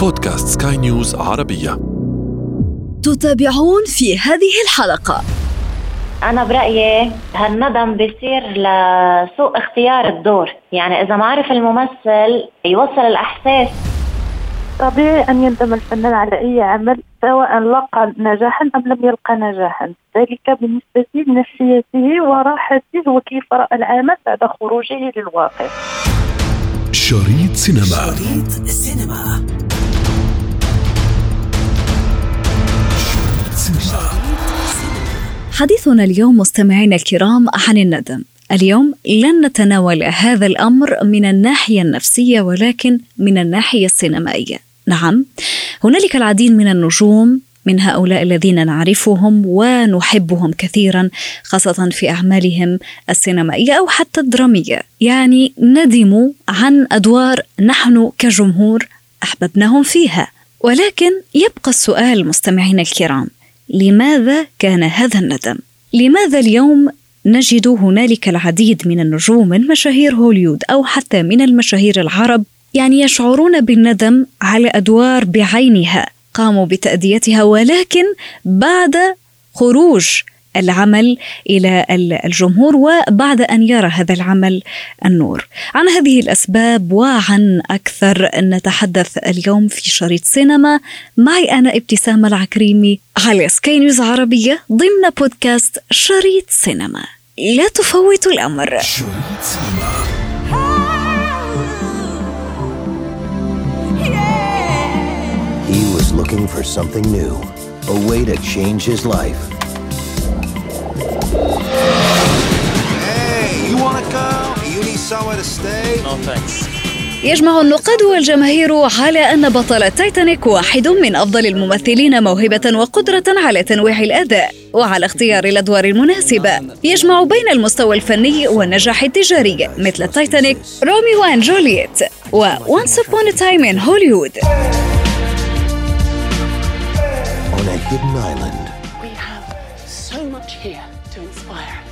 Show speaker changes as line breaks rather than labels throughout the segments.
بودكاست سكاي نيوز عربية.
تتابعون في هذه الحلقة.
أنا برأيي هالندم بيصير لسوء اختيار الدور. يعني إذا ما عرف الممثل يوصل الأحساس.
طبيعي أن يندم الفنان على أي عمل سواء لقى نجاحا أم لم يلقى نجاحا. ذلك بالنسبة لنفسيته وراحته وكيف رأى العمل بعد خروجه للواقع.
شريط سينما.
شريط السينما حديثنا اليوم مستمعينا الكرام عن الندم. اليوم لن نتناول هذا الأمر من الناحية النفسية ولكن من الناحية السينمائية. نعم هنالك العديد من النجوم من هؤلاء الذين نعرفهم ونحبهم كثيرا خاصة في أعمالهم السينمائية أو حتى الدرامية. يعني ندموا عن أدوار نحن كجمهور أحببناهم فيها. ولكن يبقى السؤال مستمعينا الكرام لماذا كان هذا الندم؟ لماذا اليوم نجد هنالك العديد من النجوم من مشاهير هوليود أو حتى من المشاهير العرب يعني يشعرون بالندم على أدوار بعينها قاموا بتأديتها ولكن بعد خروج العمل إلى الجمهور وبعد أن يرى هذا العمل النور. عن هذه الأسباب وعن أكثر نتحدث اليوم في شريط سينما معي أنا ابتسام العكريمي على سكاي نيوز عربية ضمن بودكاست شريط سينما. لا تفوتوا الأمر.
شريط سينما
He was looking for something new, a way to change his life.
Hey, you wanna go? You need somewhere to stay?
No thanks.
يجمع النقاد والجماهير على أن بطل تايتانيك واحد من أفضل الممثلين موهبة وقدرة على تنويع الأداء وعلى اختيار الأدوار المناسبة يجمع بين المستوى الفني والنجاح التجاري مثل تايتانيك Romeo and Juliet و Once Upon a Time in Hollywood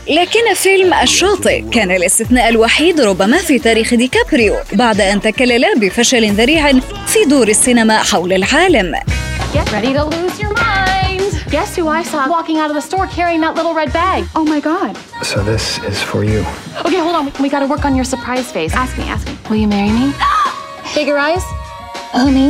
لكن فيلم الشاطئ كان الاستثناء الوحيد ربما في تاريخ ديكابريو بعد أن تكلل بفشل ذريع في دور السينما حول العالم
Get ready to lose your mind. Guess who I saw walking out of the store carrying that little red bag? Oh my god.
So this is for you.
Okay, hold on. We gotta work on your surprise face. Ask me, ask me. Will you marry me? Bigger eyes? Oh, me?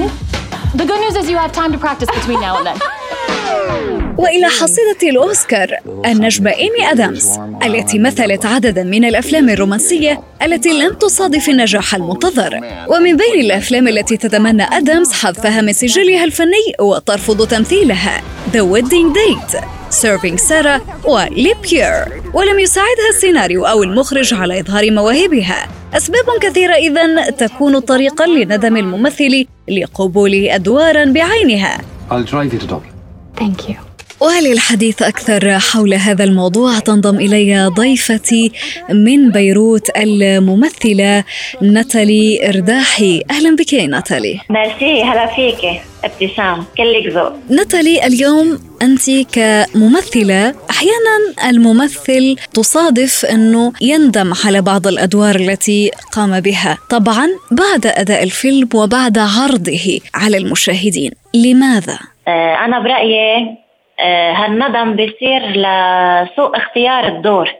The good news is you have time to practice between now and then.
وإلى حصيلة الأوسكار النجمة إيمي أدامز التي مثلت عددا من الأفلام الرومانسية التي لم تصادف النجاح المنتظر ومن بين الأفلام التي تتمنى أدامز حذفها من سجلها الفني وترفض تمثيلها The Wedding Date Serving سارة وليبير ولم يساعدها السيناريو أو المخرج على إظهار مواهبها أسباب كثيرة إذن تكون طريقا لندم الممثل لقبول أدوارا بعينها
I'll drive you to Dublin.
Thank you.
وللحديث أكثر حول هذا الموضوع. تنضم إلي ضيفتي من بيروت الممثلة ناتالي إرداحي. أهلا بك يا ناتالي.
ميرسي هلا فيكي ابتسام كلك ذوق.
ناتالي اليوم أنت كممثلة. أحيانا الممثل تصادف أنه يندم على بعض الأدوار التي قام بها. طبعا بعد أداء الفيلم وبعد عرضه على المشاهدين. لماذا؟
آه، أنا برأيي هالندم بيصير لسوء اختيار الدور.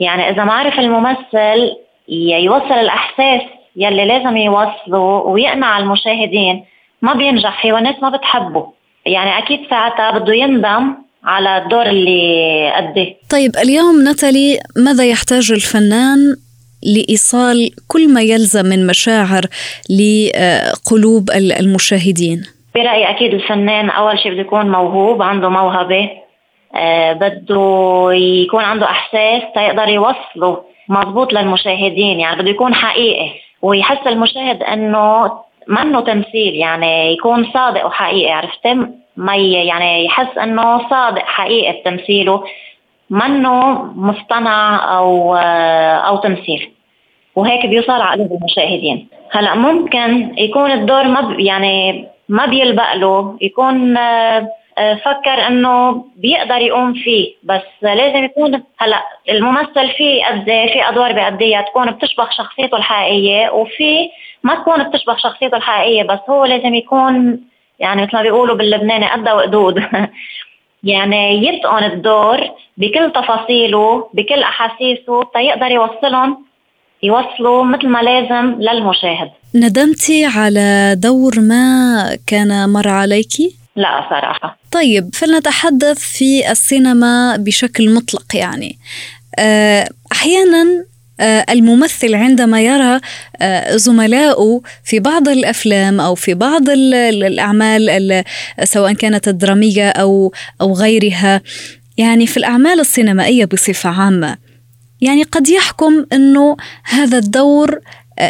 يعني إذا ما عرف الممثل يوصل الأحساس يلي لازم يوصله ويقنع المشاهدين ما بينجح فيه والناس ما بتحبه. يعني أكيد ساعتها بده يندم على الدور اللي أديه
طيب اليوم ناتالي ماذا يحتاج الفنان لإيصال كل ما يلزم من مشاعر لقلوب المشاهدين؟
برأيي أكيد الفنان أول شيء بده يكون موهوب عنده موهبة آه بده يكون عنده إحساس تيقدر يوصله مضبوط للمشاهدين يعني بده يكون حقيقي ويحس المشاهد إنه منه تمثيل يعني يكون صادق وحقيقي عرفت؟ ما يعني يحس إنه صادق حقيقي بتمثيله منه مصطنع أو آه أو تمثيل. وهيك بيوصل على قلوب المشاهدين. هلأ ممكن يكون الدور ما يعني ما بيلبق له. يكون آه، آه، فكر إنه بيقدر يقوم فيه بس لازم يكون هلأ الممثل في قد في أدوار بيأديها تكون بتشبه شخصيته الحقيقية وفي ما تكون بتشبه شخصيته الحقيقية بس هو لازم يكون يعني مثل ما بيقولوا باللبناني قد وقدود. يعني يتقن الدور بكل تفاصيله بكل أحاسيسه تيقدر يوصلهم يوصلوا مثل ما لازم للمشاهد.
ندمتي على دور ما كان مر عليكي؟
لا صراحة.
طيب فلنتحدث في السينما بشكل مطلق يعني. آه، أحيانا آه، الممثل عندما يرى آه، زملائه في بعض الأفلام أو في بعض الأعمال سواء كانت الدرامية أو أو غيرها. يعني في الأعمال السينمائية بصفة عامة يعني قد يحكم إنه هذا الدور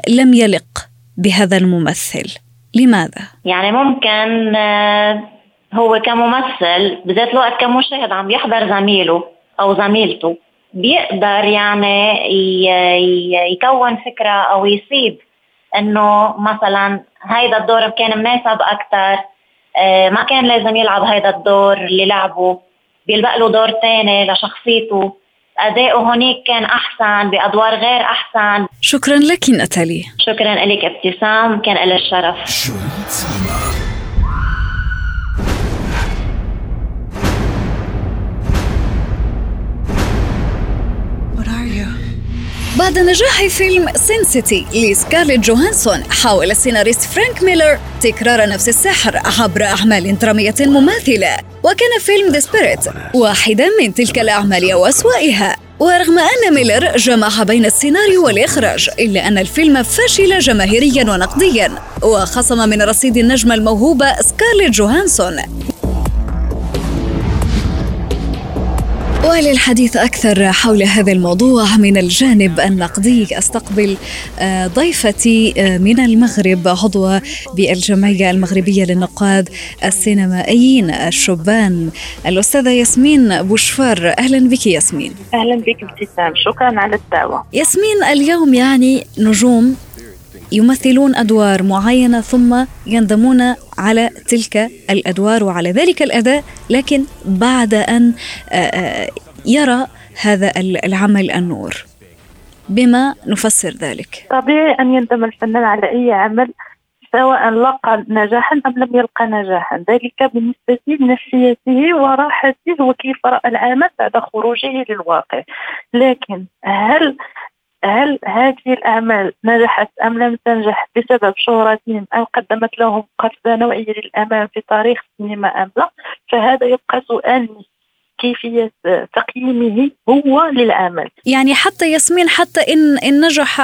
لم يلق. بهذا الممثل. لماذا؟
يعني ممكن هو كممثل بذات الوقت كمشاهد عم يحضر زميله أو زميلته بيقدر يعني يكون فكرة أو يصيب إنه مثلا هيدا الدور كان مناسب أكثر آه، ما كان لازم يلعب هيدا الدور اللي لعبه بيلبق له دور تاني لشخصيته. أداؤه هونيك كان أحسن بأدوار غير أحسن.
شكرا لك نتالي
شكرا لك ابتسام كان لي الشرف.
بعد نجاح فيلم Sin City لسكارليت جوهانسون حاول السيناريست فرانك ميلر تكرار نفس السحر عبر أعمال درامية مماثلة. وكان فيلم The Spirit واحدا من تلك الأعمال وأسوأها. ورغم أن ميلر جمع بين السيناريو والإخراج إلا أن الفيلم فشل جماهيريا ونقديا وخصم من رصيد النجمة الموهوبة سكارليت جوهانسون. وللحديث أكثر حول هذا الموضوع من الجانب النقدي. أستقبل آه، ضيفتي آه، من المغرب عضوة بالجمعية المغربية للنقاد السينمائيين الشبان الأستاذة ياسمين بوشفار. أهلا بك ياسمين.
أهلا بك ابتسام شكرا على الدعوة.
ياسمين اليوم يعني نجوم يمثلون أدوار معينة ثم يندمون على تلك الأدوار وعلى ذلك الأداء لكن بعد أن آه، آه، يرى هذا العمل النور. بما نفسر ذلك.
طبيعي أن يندم الفنان على أي عمل سواء لقى نجاحا أم لم يلقى نجاحا. ذلك بالنسبة لنفسيته وراحته وكيف رأى العمل بعد خروجه للواقع. لكن هل هل هذه الأعمال نجحت أم لم تنجح بسبب شهرتهم أم قدمت لهم قفزة نوعية للأمام في تاريخ السينما أم لا؟ فهذا يبقى سؤال كيفية تقييمه هو للعمل
يعني حتى ياسمين حتى إن, إن نجح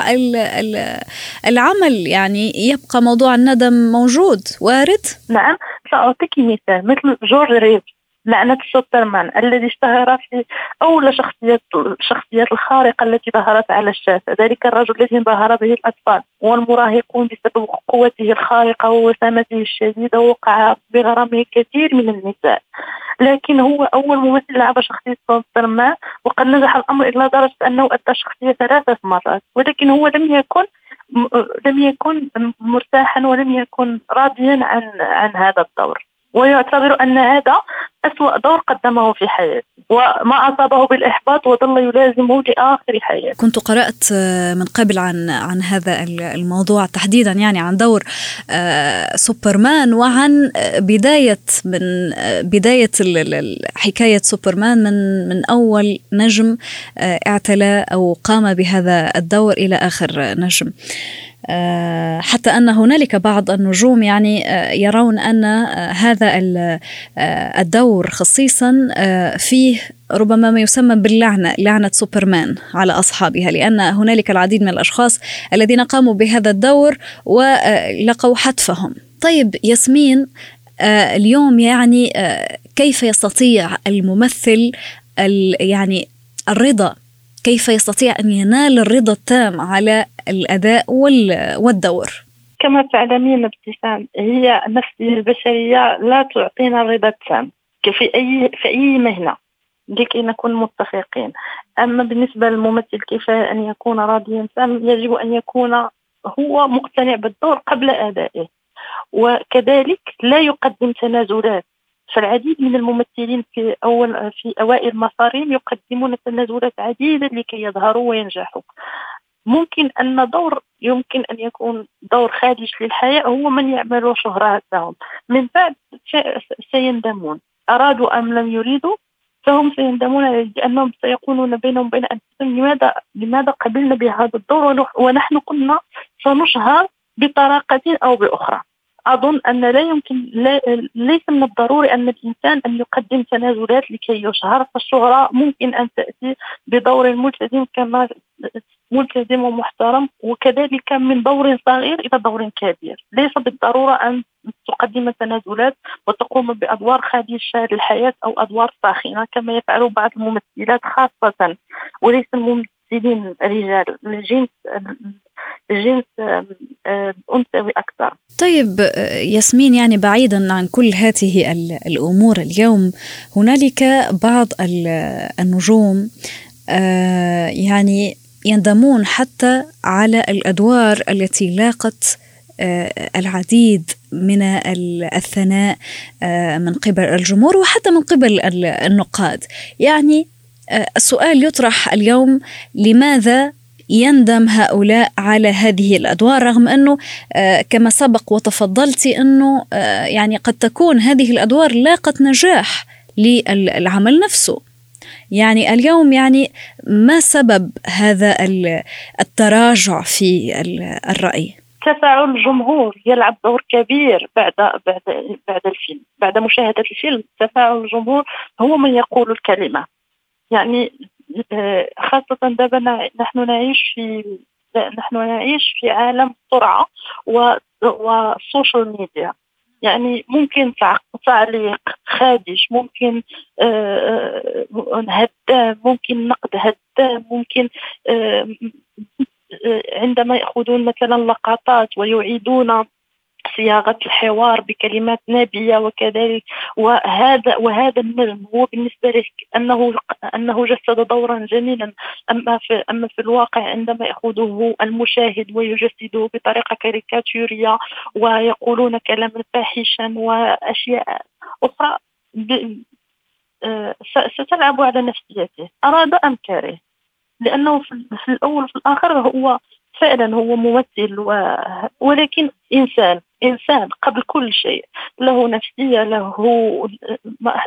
العمل يعني يبقى موضوع الندم موجود وارد؟
نعم سأعطيك مثال مثل جورج ريف لعنة سوبرمان الذي اشتهر في أول شخصيات الشخصيات الخارقة التي ظهرت على الشاشة ذلك الرجل الذي انبهر به الأطفال والمراهقون بسبب قوته الخارقة ووسامته الشديدة وقع بغرامه كثير من النساء. لكن هو أول ممثل لعب شخصية سوبرمان وقد نجح الأمر إلى درجة أنه أدى الشخصية ثلاثة مرات ولكن هو لم يكن لم يكن مرتاحا ولم يكن راضيا عن عن هذا الدور. ويعتبر أن هذا أسوأ دور قدمه في حياته وما أصابه بالإحباط وظل يلازمه لآخر حياته.
كنت قرأت آه، من قبل عن عن هذا الموضوع تحديدا يعني عن دور آه، سوبرمان وعن آه، بداية من بداية حكاية سوبرمان من من أول نجم اعتلى أو قام بهذا الدور إلى آخر نجم. حتى أن هنالك بعض النجوم يعني آه، يرون أن آه، هذا الدور خصيصا فيه ربما ما يسمى باللعنة لعنة سوبرمان على أصحابها لأن هنالك العديد من الأشخاص الذين قاموا بهذا الدور ولقوا حتفهم. طيب ياسمين اليوم يعني كيف يستطيع الممثل يعني الرضا كيف يستطيع أن ينال الرضا التام على الأداء والدور.
كما تعلمين ابتسام هي النفسية البشرية لا تعطينا الرضا التام في أي في أي مهنة لكي نكون متفقين. أما بالنسبة للممثل كيف أن يكون راضيا؟ تام يجب أن يكون هو مقتنع بالدور قبل أدائه. وكذلك لا يقدم تنازلات. فالعديد من الممثلين في أول في أوائل مسارهم يقدمون تنازلات عديدة لكي يظهروا وينجحوا. ممكن أن دور يمكن أن يكون دور خارج للحياة هو من يعمل شهراتهم من بعد سيندمون. أرادوا أم لم يريدوا؟ فهم سيندمون لأنهم سيقولون بينهم وبين أنفسهم لماذا لماذا قبلنا بهذا الدور ونحن كنا سنشهر بطريقة أو بأخرى؟ أظن أن لا يمكن لا ليس من الضروري أن الإنسان أن يقدم تنازلات لكي يشهر فالشهرة ممكن أن تأتي بدور ملتزم كما ملتزم ومحترم وكذلك من دور صغير إلى دور كبير. ليس بالضرورة أن تقدم تنازلات وتقوم بأدوار خادشة للحياة أو أدوار ساخنة كما يفعل بعض الممثلات خاصة. وليس الممثلين الرجال الجنس الجنس الأنثوي أكثر
طيب ياسمين يعني بعيدا عن كل هذه الأمور اليوم هنالك بعض النجوم آه، يعني يندمون حتى على الأدوار التي لاقت آه، العديد من الثناء آه، من قبل الجمهور وحتى من قبل النقاد. يعني السؤال يطرح اليوم لماذا يندم هؤلاء على هذه الأدوار؟ رغم أنه كما سبق وتفضلتي أنه يعني قد تكون هذه الأدوار لاقت نجاح للعمل نفسه. يعني اليوم يعني ما سبب هذا التراجع في الرأي؟
تفاعل الجمهور يلعب دور كبير بعد بعد بعد الفيلم بعد مشاهدة الفيلم. تفاعل الجمهور هو من يقول الكلمة. يعني آه، خاصة دابا نحن نعيش في نحن نعيش في عالم سرعة والسوشيال ميديا. يعني ممكن تعليق خادش ممكن آه، آه، هدام ممكن نقد هدام ممكن عندما يأخذون مثلا لقطات ويعيدون صياغة الحوار بكلمات نابية وكذلك وهذا وهذا النجم هو بالنسبة له أنه أنه جسد دورا جميلا أما في أما في الواقع عندما يأخذه المشاهد ويجسده بطريقة كاريكاتورية ويقولون كلاما فاحشا وأشياء أخرى آه، ستلعب على نفسيته. أراد أم كره لأنه في الأول وفي الآخر هو فعلا هو ممثل و... ولكن إنسان إنسان قبل كل شيء له نفسية له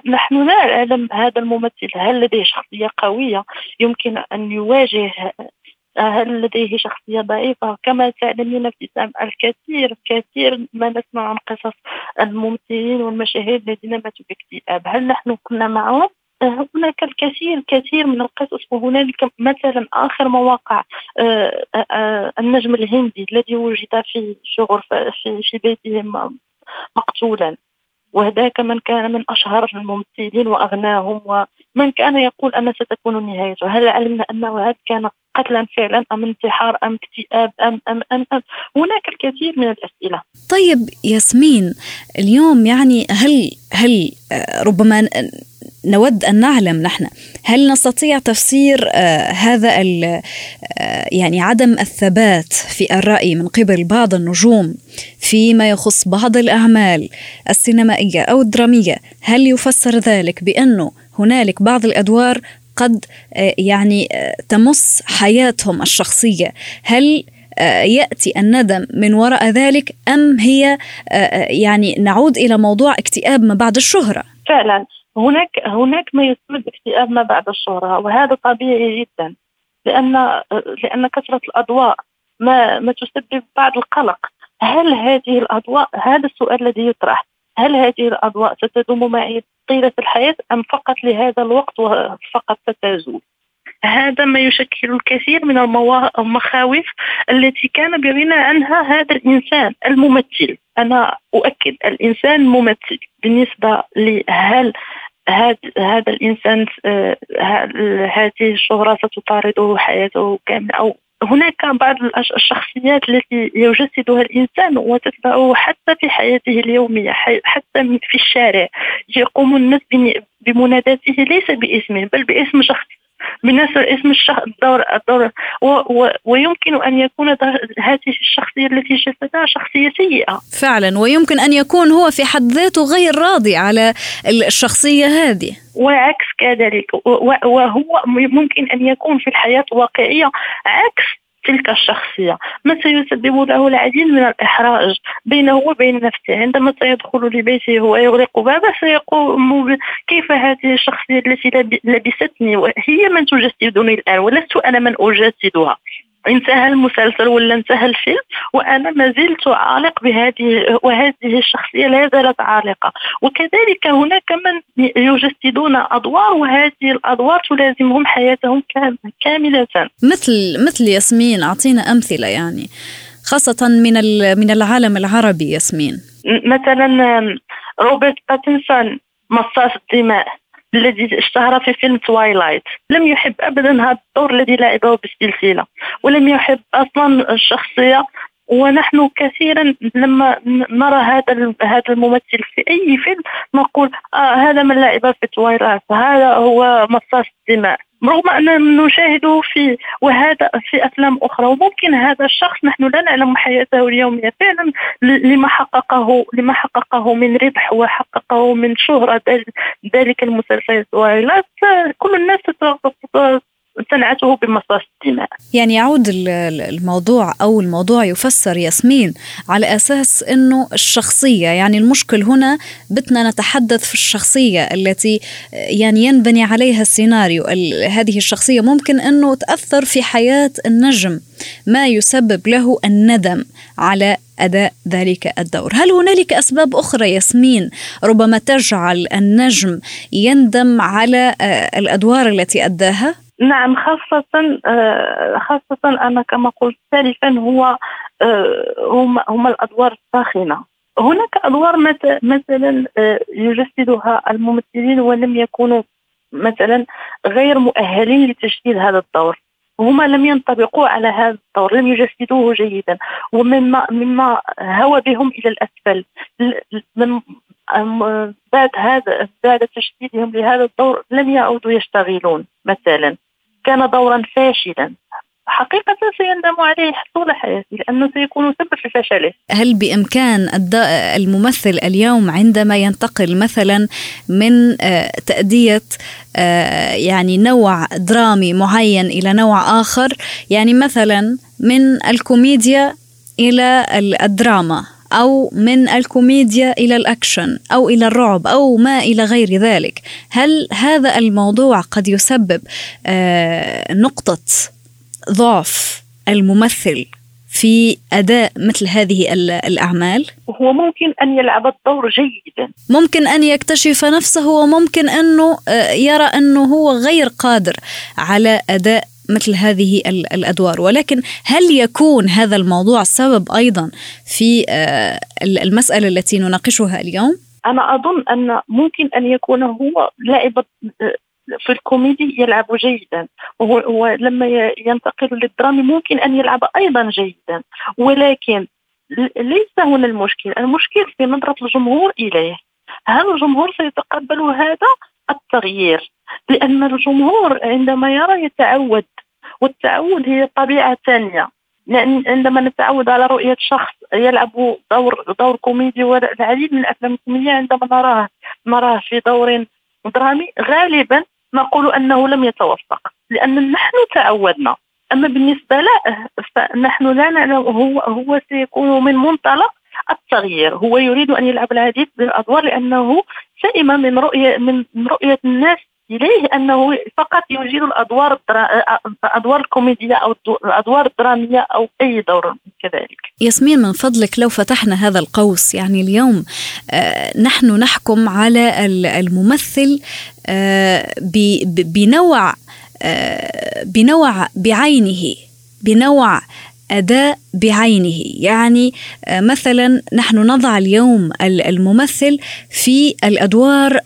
نحن لا نعلم هذا الممثل هل لديه شخصية قوية يمكن أن يواجه هل لديه شخصية ضعيفة. كما تعلمين ابتسام الكثير كثير ما نسمع عن قصص الممثلين والمشاهير الذين ماتوا باكتئاب هل نحن كنا معهم؟ هناك الكثير الكثير من القصص وهنالك مثلا آخر مواقع آه، آه، آه، النجم الهندي الذي وجد في شغل في في بيته مقتولا. وهذاك من كان من أشهر الممثلين وأغناهم ومن كان يقول أن ستكون نهايته. هل علمنا أنه هذا كان قتلا فعلا أم انتحار أم اكتئاب أم, أم أم أم. هناك الكثير من الأسئلة.
طيب ياسمين اليوم يعني هل هل ربما نود أن نعلم نحن هل نستطيع تفسير آه هذا آه يعني عدم الثبات في الرأي من قبل بعض النجوم فيما يخص بعض الأعمال السينمائية أو الدرامية هل يفسر ذلك بأنه هنالك بعض الأدوار قد آه يعني آه، تمس حياتهم الشخصية. هل آه، يأتي الندم من وراء ذلك أم هي يعني نعود إلى موضوع اكتئاب ما بعد الشهرة؟
فعلا هناك هناك ما يسمى باكتئاب ما بعد الشهرة وهذا طبيعي جدا لأن لأن كثرة الأضواء ما ما تسبب بعض القلق. هل هذه الأضواء هذا السؤال الذي يطرح هل هذه الأضواء ستدوم معي طيلة الحياة أم فقط لهذا الوقت وفقط ستزول؟ هذا ما يشكل الكثير من المخاوف التي كان بغنى عنها هذا الإنسان الممثل. أنا أؤكد الإنسان ممثل بالنسبة لهل هذا هذا الإنسان آه، هذه الشهرة ستطارده حياته كاملة أو هناك بعض الشخصيات التي يجسدها الإنسان وتتبعه حتى في حياته اليومية حتى في الشارع. يقوم الناس بمناداته ليس باسمه بل باسم شخص بنفس اسم الشخص الدور الدور و و ويمكن أن يكون هذه الشخصية التي جسدها شخصية سيئة.
فعلا ويمكن أن يكون هو في حد ذاته غير راضي على الشخصية هذه.
وعكس كذلك وهو ممكن أن يكون في الحياة الواقعية عكس تلك الشخصية. ما سيسبب له العديد من الإحراج بينه وبين نفسه. عندما سيدخل لبيته ويغلق بابه سيقوم كيف هذه الشخصية التي لبستني؟ وهي من تجسدني الآن ولست أنا من أجسدها. انتهى المسلسل ولا انتهى الفيلم وأنا ما زلت عالق بهذه وهذه الشخصية لا زالت عالقة. وكذلك هناك من يجسدون أدوار وهذه الأدوار تلازمهم حياتهم كاملة.
مثل مثل ياسمين أعطينا أمثلة يعني خاصة من من العالم العربي ياسمين.
مثلا روبرت باتنسون مصاص الدماء. الذي اشتهر في فيلم Twilight لم يحب ابدا هذا الدور الذي لعبه بالسلسلة ولم يحب أصلا الشخصية ونحن كثيرا لما نرى هذا هذا الممثل في أي فيلم نقول آه هذا من لعب في Twilight هذا هو مصاص الدماء رغم أننا نشاهده في وهذا في أفلام أخرى وممكن هذا الشخص نحن لا نعلم حياته اليومية. فعلا لما حققه لما حققه من ربح وحققه من شهرة ذلك المسلسل كل الناس صنعته بمصاص الدماء.
يعني يعود الموضوع أو الموضوع يفسر ياسمين على أساس أنه الشخصية يعني المشكل هنا بدنا نتحدث في الشخصية التي يعني ينبني عليها السيناريو. هذه الشخصية ممكن أنه تأثر في حياة النجم ما يسبب له الندم على أداء ذلك الدور. هل هنالك أسباب أخرى ياسمين ربما تجعل النجم يندم على آه، الأدوار التي أداها؟
نعم خاصة آه، خاصة أنا كما قلت سالفا هو آه، هم هم الأدوار الساخنة. هناك أدوار مثلا آه، يجسدها الممثلين ولم يكونوا مثلا غير مؤهلين لتجسيد هذا الدور. هما لم ينطبقوا على هذا الدور لم يجسدوه جيدا. ومما مما هوى بهم إلى الأسفل من بعد هذا بعد تجسيدهم لهذا الدور لم يعودوا يشتغلون مثلا. كان دورا فاشلا. حقيقة سيندم عليه طول حياته لأنه سيكون سبب في فشله.
هل بإمكان الممثل اليوم عندما ينتقل مثلا من آه، تأدية آه، يعني نوع درامي معين إلى نوع آخر؟ يعني مثلا من الكوميديا إلى الدراما. أو من الكوميديا إلى الأكشن أو إلى الرعب أو ما إلى غير ذلك هل هذا الموضوع قد يسبب آه، نقطة ضعف الممثل في أداء مثل هذه الأعمال؟
هو ممكن أن يلعب الدور جيدا
ممكن أن يكتشف نفسه وممكن أنه آه، يرى أنه هو غير قادر على أداء مثل هذه الأدوار. ولكن هل يكون هذا الموضوع سبب أيضا في آه، المسألة التي نناقشها اليوم؟
أنا أظن أن ممكن أن يكون هو لاعب آه، في الكوميدي يلعب جيدا. ولما ينتقل للدرامي ممكن أن يلعب أيضا جيدا. ولكن ليس هنا المشكل. المشكل في نظرة الجمهور إليه. هل الجمهور سيتقبل هذا؟ التغيير. لأن الجمهور عندما يرى يتعود والتعود هي طبيعة ثانية. لأن عندما نتعود على رؤية شخص يلعب دور دور كوميدي والعديد من الأفلام الكوميدية عندما نراه نراه في دور درامي غالبا نقول أنه لم يتوفق. لأن نحن تعودنا. أما بالنسبة له فنحن لا نعلم هو هو سيكون من منطلق التغيير. هو يريد أن يلعب العديد من الأدوار لأنه سئم من رؤية من رؤية الناس إليه أنه فقط يجيد الأدوار أدوار الكوميديا أو الأدوار الدرامية أو أي دور كذلك.
ياسمين من فضلك لو فتحنا هذا القوس يعني اليوم آه، نحن نحكم على الممثل آه، بنوع آه، بنوع بعينه بنوع أداء بعينه. يعني مثلا نحن نضع اليوم الممثل في الأدوار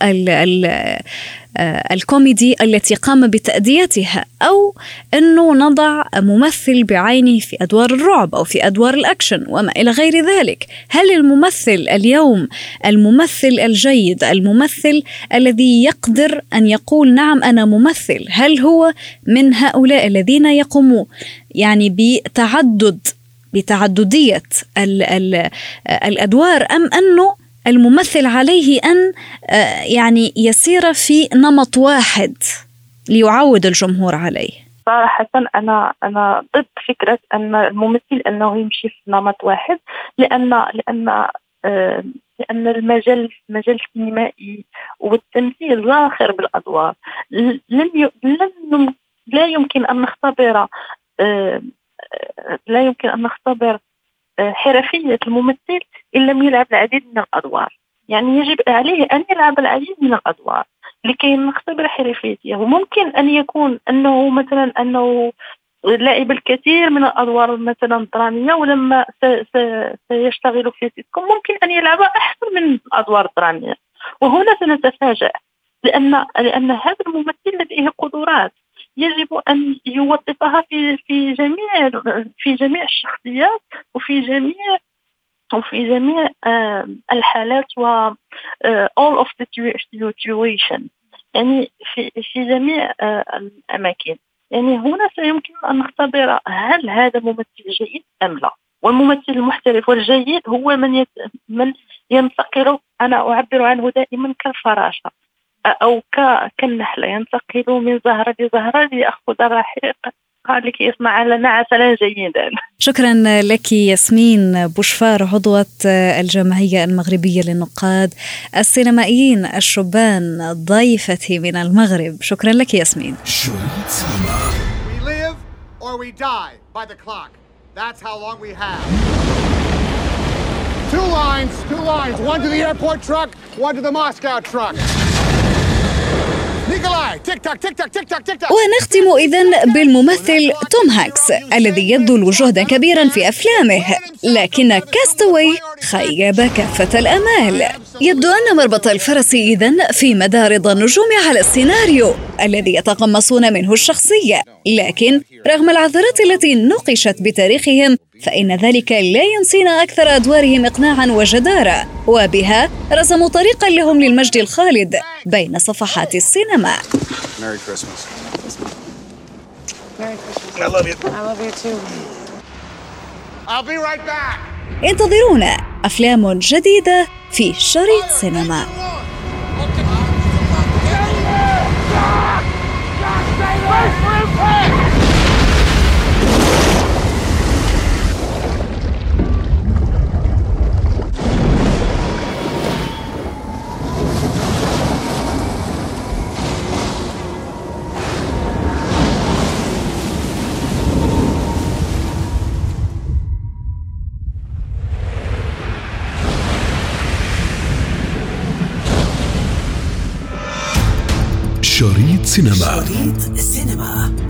الكوميدي التي قام بتأديتها أو أنه نضع ممثل بعينه في أدوار الرعب أو في أدوار الأكشن وما إلى غير ذلك. هل الممثل اليوم الممثل الجيد الممثل الذي يقدر أن يقول نعم أنا ممثل هل هو من هؤلاء الذين يقوموا يعني بتعدد بتعددية ال ال الأدوار أم أنه الممثل عليه أن آه، يعني يسير في نمط واحد ليعود الجمهور عليه.
صراحة أنا أنا ضد فكرة أن الممثل أنه يمشي في نمط واحد لأن لأن آه، لأن المجال المجال السينمائي والتمثيل ظاهر بالأدوار. لن لن لا يمكن أن نختبر آه، لا يمكن أن نختبر حرفية الممثل إن لم يلعب العديد من الأدوار. يعني يجب عليه أن يلعب العديد من الأدوار لكي نختبر حرفيته. وممكن أن يكون أنه مثلا أنه لعب الكثير من الأدوار مثلا الدرامية ولما سيشتغل في سيتكم ممكن أن يلعب أحسن من الأدوار الدرامية وهنا سنتفاجأ لأن لأن هذا الممثل لديه قدرات. يجب أن يوظفها في في جميع في جميع الشخصيات وفي جميع وفي جميع الحالات و all of the situation. يعني في في جميع الأماكن. يعني هنا سيمكن أن نختبر هل هذا ممثل جيد أم لا. والممثل المحترف والجيد هو من يت... من ينتقل أنا أعبر عنه دائما كالفراشه أو كالنحلة ينتقل من زهرة لزهرة ليأخذ رحيق لكي يصنع لنا عسلا جيدا
شكرا لك ياسمين بوشفار عضوة الجمعية المغربية للنقاد السينمائيين الشبان ضيفتي من المغرب شكرا لك ياسمين
We live or we die by the clock. That's how long we have. Two lines, two lines. One to the airport truck, one to the Moscow truck.
ونختم إذا بالممثل توم هاكس الذي يبذل جهدا كبيرا في أفلامه لكن كاستوي خيب كافة الأمال. يبدو أن مربط الفرس إذا في مدى رضا النجوم على السيناريو الذي يتقمصون منه الشخصية لكن رغم العثرات التي نقشت بتاريخهم فإن ذلك لا ينسينا أكثر أدوارهم إقناعا وجدارة وبها رسموا طريقا لهم للمجد الخالد بين صفحات السينما
Merry Christmas.
Merry Christmas.
I love you.
I love you too.
I'll be right back.
انتظرونا أفلام جديدة في شريط سينما
شريط سينما.
شريط سينما.